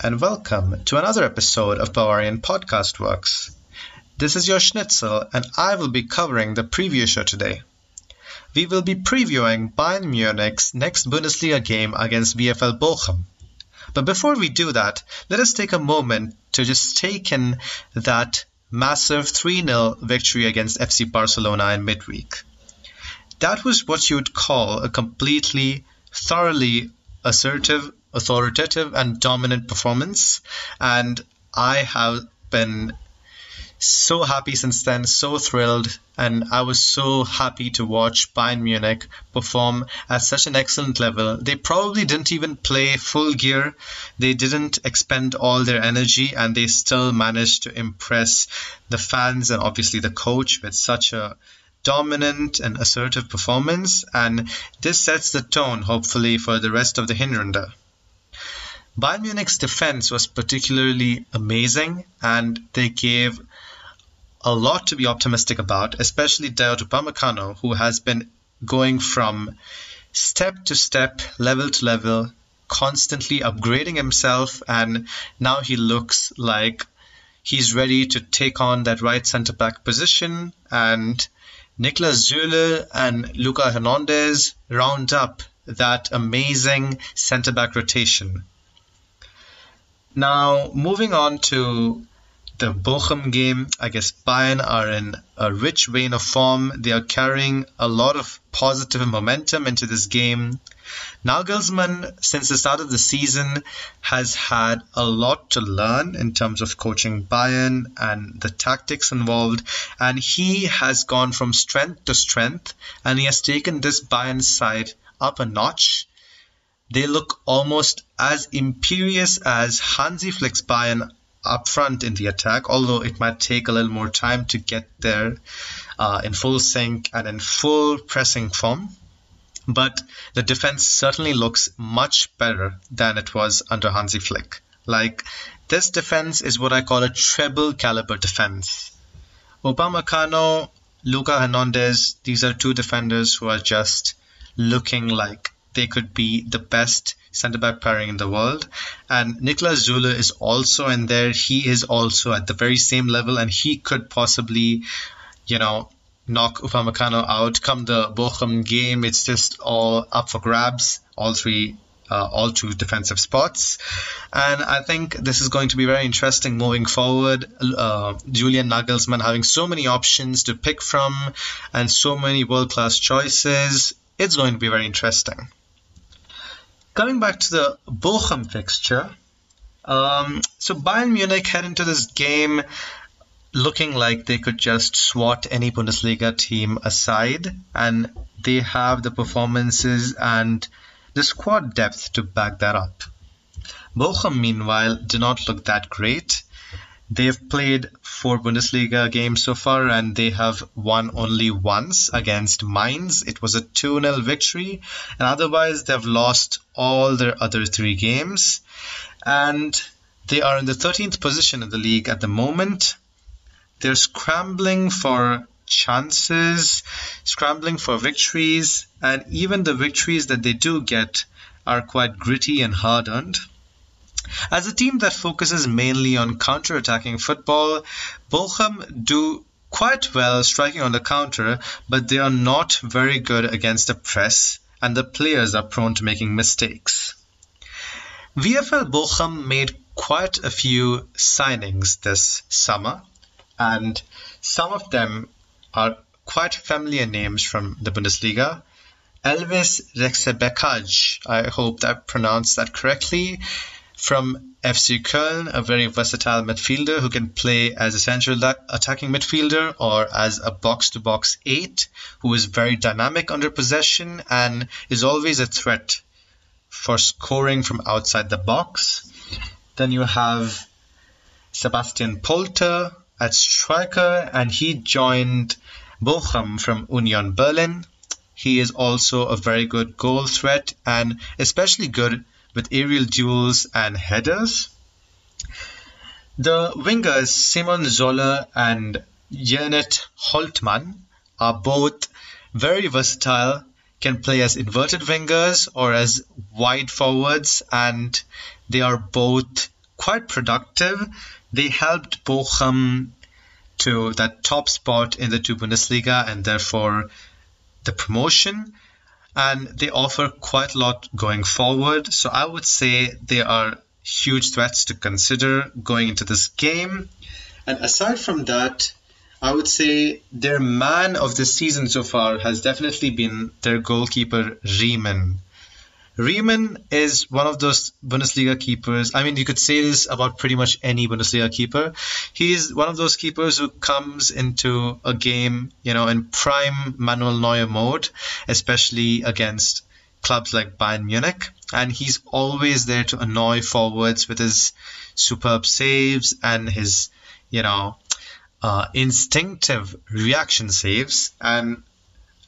And welcome to another episode of Bavarian Podcast Works. This is your Schnitzel, and I will be covering the preview show today. We will be previewing Bayern Munich's next Bundesliga game against VfL Bochum. But before we do that, let us take a moment to just take in that massive 3 0 victory against FC Barcelona in midweek. That was what you would call a completely, thoroughly assertive authoritative and dominant performance. And I have been so happy since then, so thrilled, and I was so happy to watch Bayern Munich perform at such an excellent level. They probably didn't even play full gear, they didn't expend all their energy, and they still managed to impress the fans and obviously the coach with such a dominant and assertive performance. And this sets the tone, hopefully, for the rest of the Hinrunde. Bayern Munich's defense was particularly amazing, and they gave a lot to be optimistic about, especially Dayot Upamecano, who has been going from step to step, level to level, constantly upgrading himself, and now he looks like he's ready to take on that right centre back position. And Niklas Süle and Luca Hernandez round up that amazing centre back rotation. Now, moving on to the Bochum game, I guess Bayern are in a rich vein of form. They are carrying a lot of positive momentum into this game. Nagelsmann, since the start of the season, has had a lot to learn in terms of coaching Bayern and the tactics involved, and he has gone from strength to strength, and he has taken this Bayern side up a notch they look almost as imperious as Hansi Flick's Bayern up front in the attack, although it might take a little more time to get there uh, in full sync and in full pressing form. But the defense certainly looks much better than it was under Hansi Flick. Like, this defense is what I call a treble caliber defense. Obama Upamecano, Luca Hernandez, these are two defenders who are just looking like they could be the best centre back pairing in the world. And Niklas Süle is also in there. He is also at the very same level, and he could possibly, you know, knock Upamecano out. Come the Bochum game, it's just all up for grabs. All three. Uh, all two defensive spots. And I think this is going to be very interesting moving forward. Uh, Julian Nagelsmann having so many options to pick from and so many world class choices. It's going to be very interesting. Coming back to the Bochum fixture, um, so Bayern Munich head into this game looking like they could just swat any Bundesliga team aside, and they have the performances and the squad depth to back that up. Bochum, meanwhile, do not look that great. They've played four Bundesliga games so far and they have won only once against Mainz. It was a 2 0 victory, and otherwise, they've lost all their other three games. And they are in the 13th position in the league at the moment. They're scrambling for chances, scrambling for victories, and even the victories that they do get are quite gritty and hard earned. As a team that focuses mainly on counter-attacking football, Bochum do quite well striking on the counter, but they are not very good against the press, and the players are prone to making mistakes. VfL Bochum made quite a few signings this summer, and some of them are quite familiar names from the Bundesliga. Elvis Rexhbecaj, I hope I pronounced that correctly, from FC Köln, a very versatile midfielder who can play as a central attacking midfielder or as a box to box eight, who is very dynamic under possession and is always a threat for scoring from outside the box. Then you have Sebastian Polter at striker, and he joined Bochum from Union Berlin. He is also a very good goal threat and especially good with aerial duels and headers. The wingers Simon Zoller and Gerrit Holtmann are both very versatile, can play as inverted wingers or as wide forwards, and they are both quite productive. They helped Bochum to that top spot in the two Bundesliga and therefore the promotion. And they offer quite a lot going forward. So I would say they are huge threats to consider going into this game. And aside from that, I would say their man of the season so far has definitely been their goalkeeper, Riemann. Riemann is one of those Bundesliga keepers. I mean, you could say this about pretty much any Bundesliga keeper. He's one of those keepers who comes into a game, you know, in prime Manuel Neuer mode, especially against clubs like Bayern Munich. And he's always there to annoy forwards with his superb saves and his, you know, uh, instinctive reaction saves, and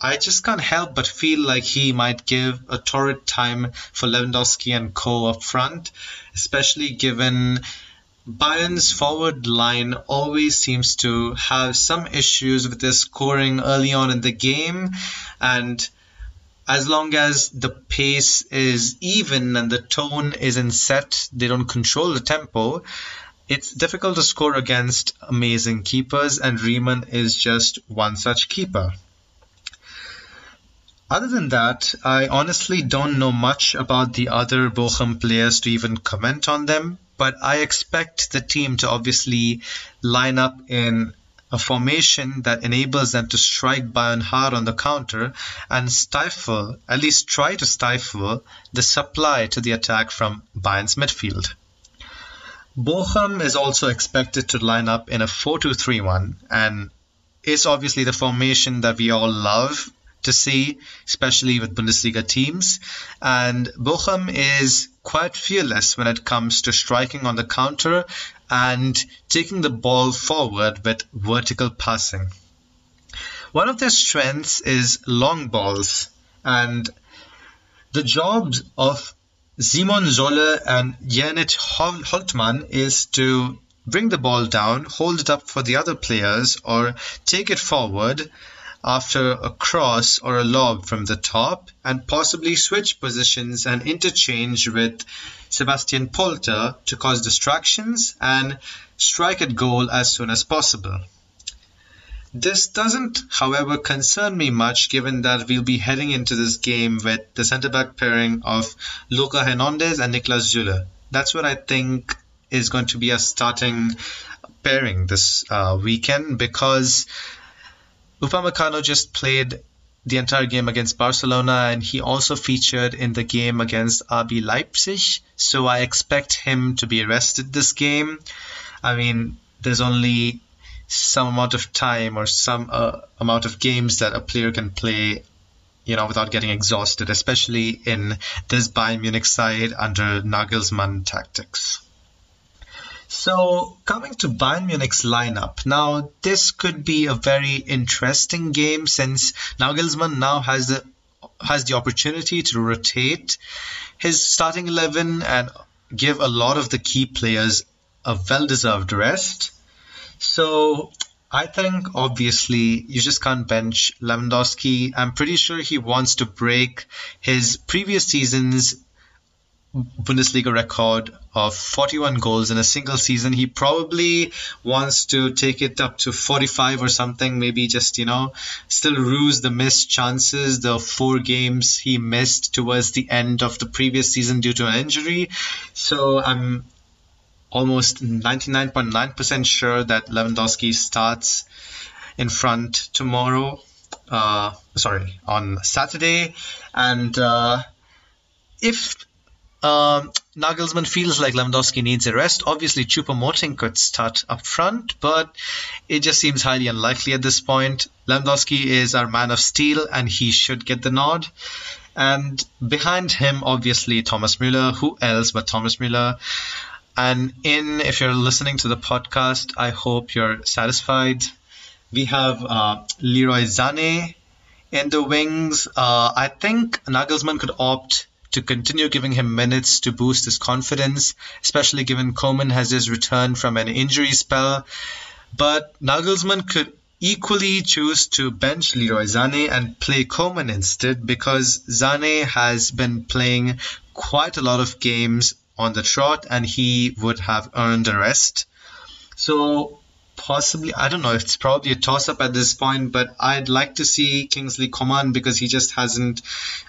I just can't help but feel like he might give a torrid time for Lewandowski and co up front, especially given Bayern's forward line always seems to have some issues with their scoring early on in the game, and as long as the pace is even and the tone isn't set, they don't control the tempo, it's difficult to score against amazing keepers, and Riemann is just one such keeper. Other than that, I honestly don't know much about the other Bochum players to even comment on them, but I expect the team to obviously line up in a formation that enables them to strike Bayern hard on the counter and stifle, at least try to stifle, the supply to the attack from Bayern's midfield. Bochum is also expected to line up in a 4 2 3 1 and is obviously the formation that we all love to see, especially with Bundesliga teams. And Bochum is quite fearless when it comes to striking on the counter and taking the ball forward with vertical passing. One of their strengths is long balls, and the jobs of Simon Zoller and Gerrit Holtmann is to bring the ball down, hold it up for the other players, or take it forward after a cross or a lob from the top, and possibly switch positions and interchange with Sebastian Polter to cause distractions and strike at goal as soon as possible. This doesn't, however, concern me much given that we'll be heading into this game with the centre back pairing of Luca Hernandez and Niklas Süle. That's what I think is going to be a starting pairing this uh, weekend because Upamecano just played the entire game against Barcelona and he also featured in the game against RB Leipzig. So I expect him to be arrested this game. I mean, there's only some amount of time or some uh, amount of games that a player can play you know, without getting exhausted, especially in this Bayern Munich side under Nagelsmann tactics. So, coming to Bayern Munich's lineup, now this could be a very interesting game since Nagelsmann now has the has the opportunity to rotate his starting 11 and give a lot of the key players a well-deserved rest. So I think obviously you just can't bench Lewandowski. I'm pretty sure he wants to break his previous season's Bundesliga record of 41 goals in a single season. He probably wants to take it up to 45 or something, maybe just, you know, still ruse the missed chances, the four games he missed towards the end of the previous season due to an injury. So I'm almost 99.9% sure that Lewandowski starts in front tomorrow. Uh, sorry, on Saturday. And uh, if um, Nagelsmann feels like Lewandowski needs a rest. Obviously, Choupo-Moting could start up front, but it just seems highly unlikely at this point. Lewandowski is our man of steel, and he should get the nod. And behind him, obviously, Thomas Müller. Who else but Thomas Müller? And in, if you're listening to the podcast, I hope you're satisfied. We have uh, Leroy Sané in the wings. Uh, I think Nagelsmann could opt to continue giving him minutes to boost his confidence, especially given Coman has just returned from an injury spell. But Nagelsmann could equally choose to bench Leroy Sané and play Coman instead because Sané has been playing quite a lot of games on the trot and he would have earned a rest. So possibly I don't know it's probably a toss up at this point but I'd like to see Kingsley Coman because he just hasn't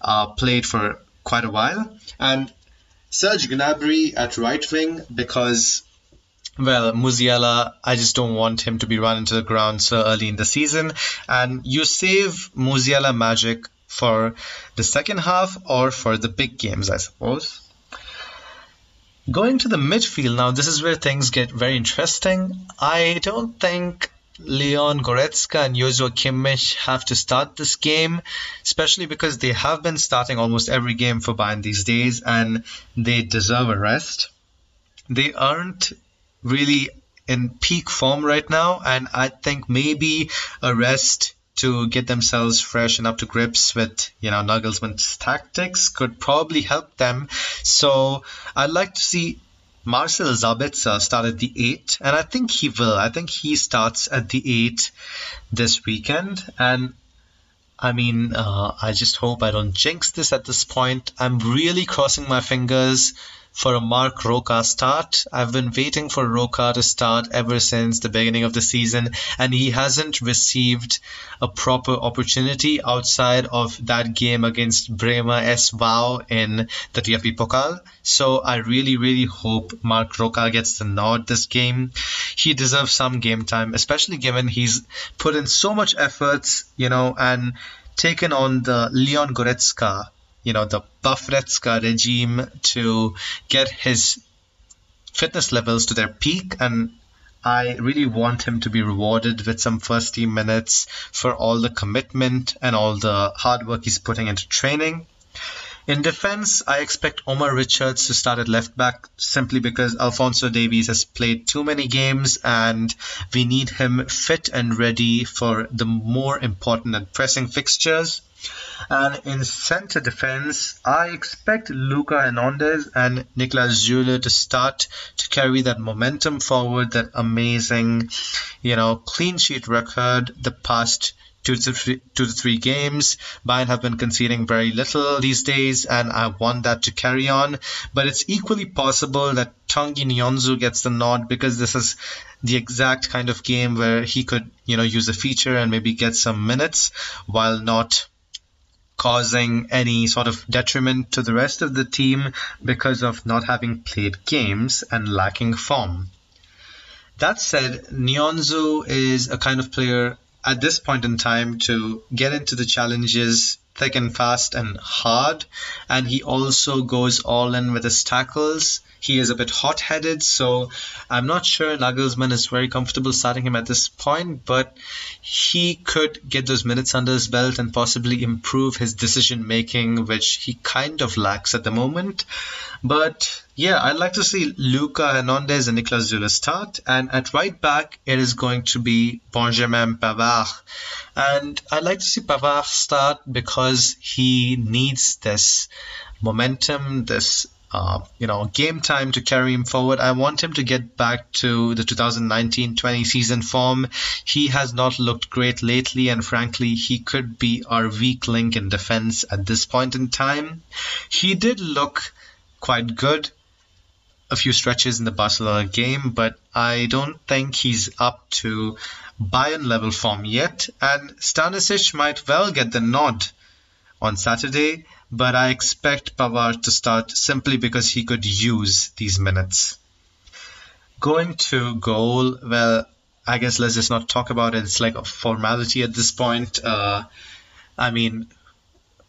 uh, played for quite a while and Serge Gnabry at right wing because well, Musiala, I just don't want him to be run into the ground so early in the season. And you save Musiala magic for the second half or for the big games, I suppose. Going to the midfield now, this is where things get very interesting. I don't think Leon Goretzka and Joshua Kimmich have to start this game, especially because they have been starting almost every game for Bayern these days and they deserve a rest. They aren't really in peak form right now, and I think maybe a rest to get themselves fresh and up to grips with you know Nagelsmann's tactics could probably help them. So I'd like to see Marcel Sabitzer start at the eight, and I think he will. I think he starts at the eight this weekend, and I mean, uh, I just hope I don't jinx this at this point. I'm really crossing my fingers for a Marc Roca start. I've been waiting for Roca to start ever since the beginning of the season, and he hasn't received a proper opportunity outside of that game against Bremer SV in the DFB Pokal. So I really, really hope Marc Roca gets the nod this game. He deserves some game time, especially given he's put in so much efforts, you know, and taken on the Leon Goretzka you know the Pafrecka regime to get his fitness levels to their peak and I really want him to be rewarded with some first team minutes for all the commitment and all the hard work he's putting into training. In defense, I expect Omar Richards to start at left back simply because Alphonso Davies has played too many games and we need him fit and ready for the more important and pressing fixtures. And in center defense, I expect Luca Hernandez and Niklas Süle to start to carry that momentum forward, that amazing, you know, clean sheet record the past two to three, two to three games. Bayern have been conceding very little these days, and I want that to carry on. But it's equally possible that Tanguy Nianzou gets the nod because this is the exact kind of game where he could, you know, use a feature and maybe get some minutes while not causing any sort of detriment to the rest of the team because of not having played games and lacking form. That said, Nianzou is a kind of player at this point in time to get into the challenges thick and fast and hard. And he also goes all in with his tackles. He is a bit hot headed, so I'm not sure Nagelsmann is very comfortable starting him at this point, but he could get those minutes under his belt and possibly improve his decision making, which he kind of lacks at the moment. But yeah, I'd like to see Luca Hernandez and Niklas Süle start. And at right back, it is going to be Benjamin Pavard. And I'd like to see Pavard start because he needs this momentum, this uh, you know, game time to carry him forward. I want him to get back to the 2019-20 season form. He has not looked great lately, and frankly, he could be our weak link in defense at this point in time. He did look quite good a few stretches in the Barcelona game, but I don't think he's up to Bayern level form yet, and Stanisic might well get the nod on Saturday, but I expect Pavard to start simply because he could use these minutes. Going to goal, well, I guess let's just not talk about it. It's like a formality at this point. Uh, I mean,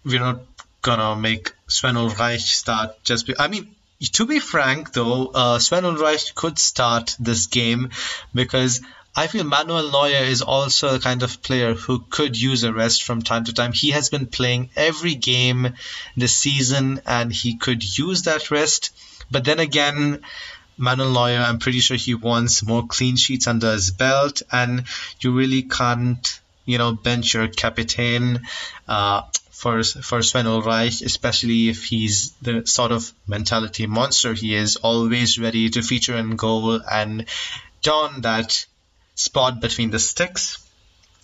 we're not gonna make Sven Ulreich start just. Be- I mean, to be frank, though, uh, Sven Ulreich could start this game because I feel Manuel Neuer is also a kind of player who could use a rest from time to time. He has been playing every game this season and he could use that rest. But then again, Manuel Neuer, I'm pretty sure he wants more clean sheets under his belt, and you really can't, you know, bench your captain uh, for for Sven Ulreich, especially if he's the sort of mentality monster he is, always ready to feature in goal and don that spot between the sticks.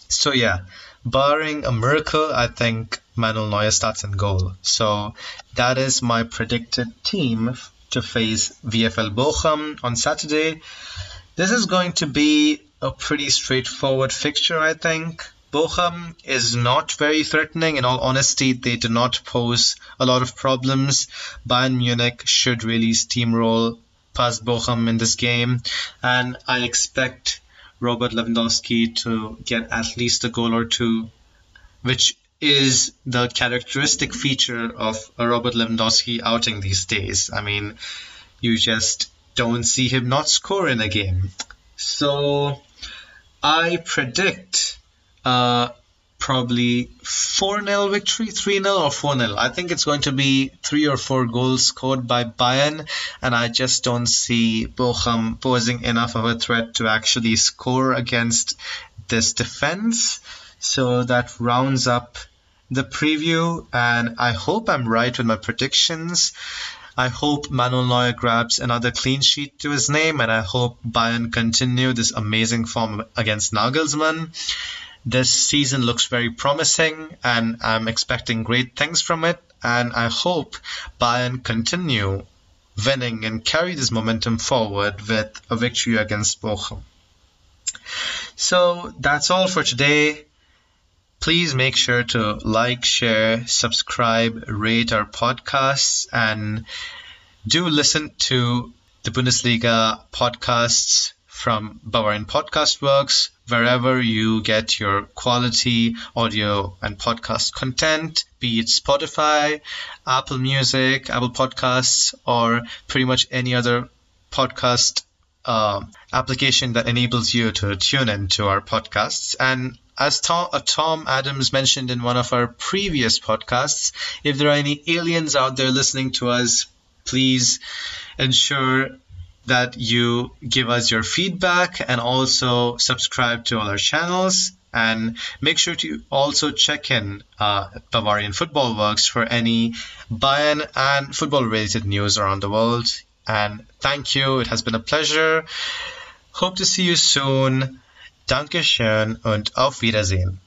So yeah, barring a miracle, I think Manuel Neuer starts in goal. So that is my predicted team to face VfL Bochum on Saturday. This is going to be a pretty straightforward fixture, I think. Bochum is not very threatening. In all honesty, they do not pose a lot of problems. Bayern Munich should really steamroll past Bochum in this game, and I expect Robert Lewandowski to get at least a goal or two, which is the characteristic feature of a Robert Lewandowski outing these days. I mean, you just don't see him not score in a game. So I predict uh, probably 4 0 victory, 3 0 or 4 0. I think it's going to be three or four goals scored by Bayern, and I just don't see Bochum posing enough of a threat to actually score against this defense. So that rounds up the preview, and I hope I'm right with my predictions. I hope Manuel Neuer grabs another clean sheet to his name, and I hope Bayern continue this amazing form against Nagelsmann. This season looks very promising, and I'm expecting great things from it. And I hope Bayern continue winning and carry this momentum forward with a victory against Bochum. So that's all for today. Please make sure to like, share, subscribe, rate our podcasts, and do listen to the Bundesliga podcasts from Bavarian Podcast Works, wherever you get your quality audio and podcast content, be it Spotify, Apple Music, Apple Podcasts, or pretty much any other podcast uh, application that enables you to tune into our podcasts. And as Tom, uh, Tom, Adams mentioned in one of our previous podcasts, if there are any aliens out there listening to us, please ensure that you give us your feedback and also subscribe to all our channels and make sure to also check in uh, Bavarian Football Works for any Bayern and football related news around the world. And thank you, it has been a pleasure. Hope to see you soon. Dankeschön und auf Wiedersehen.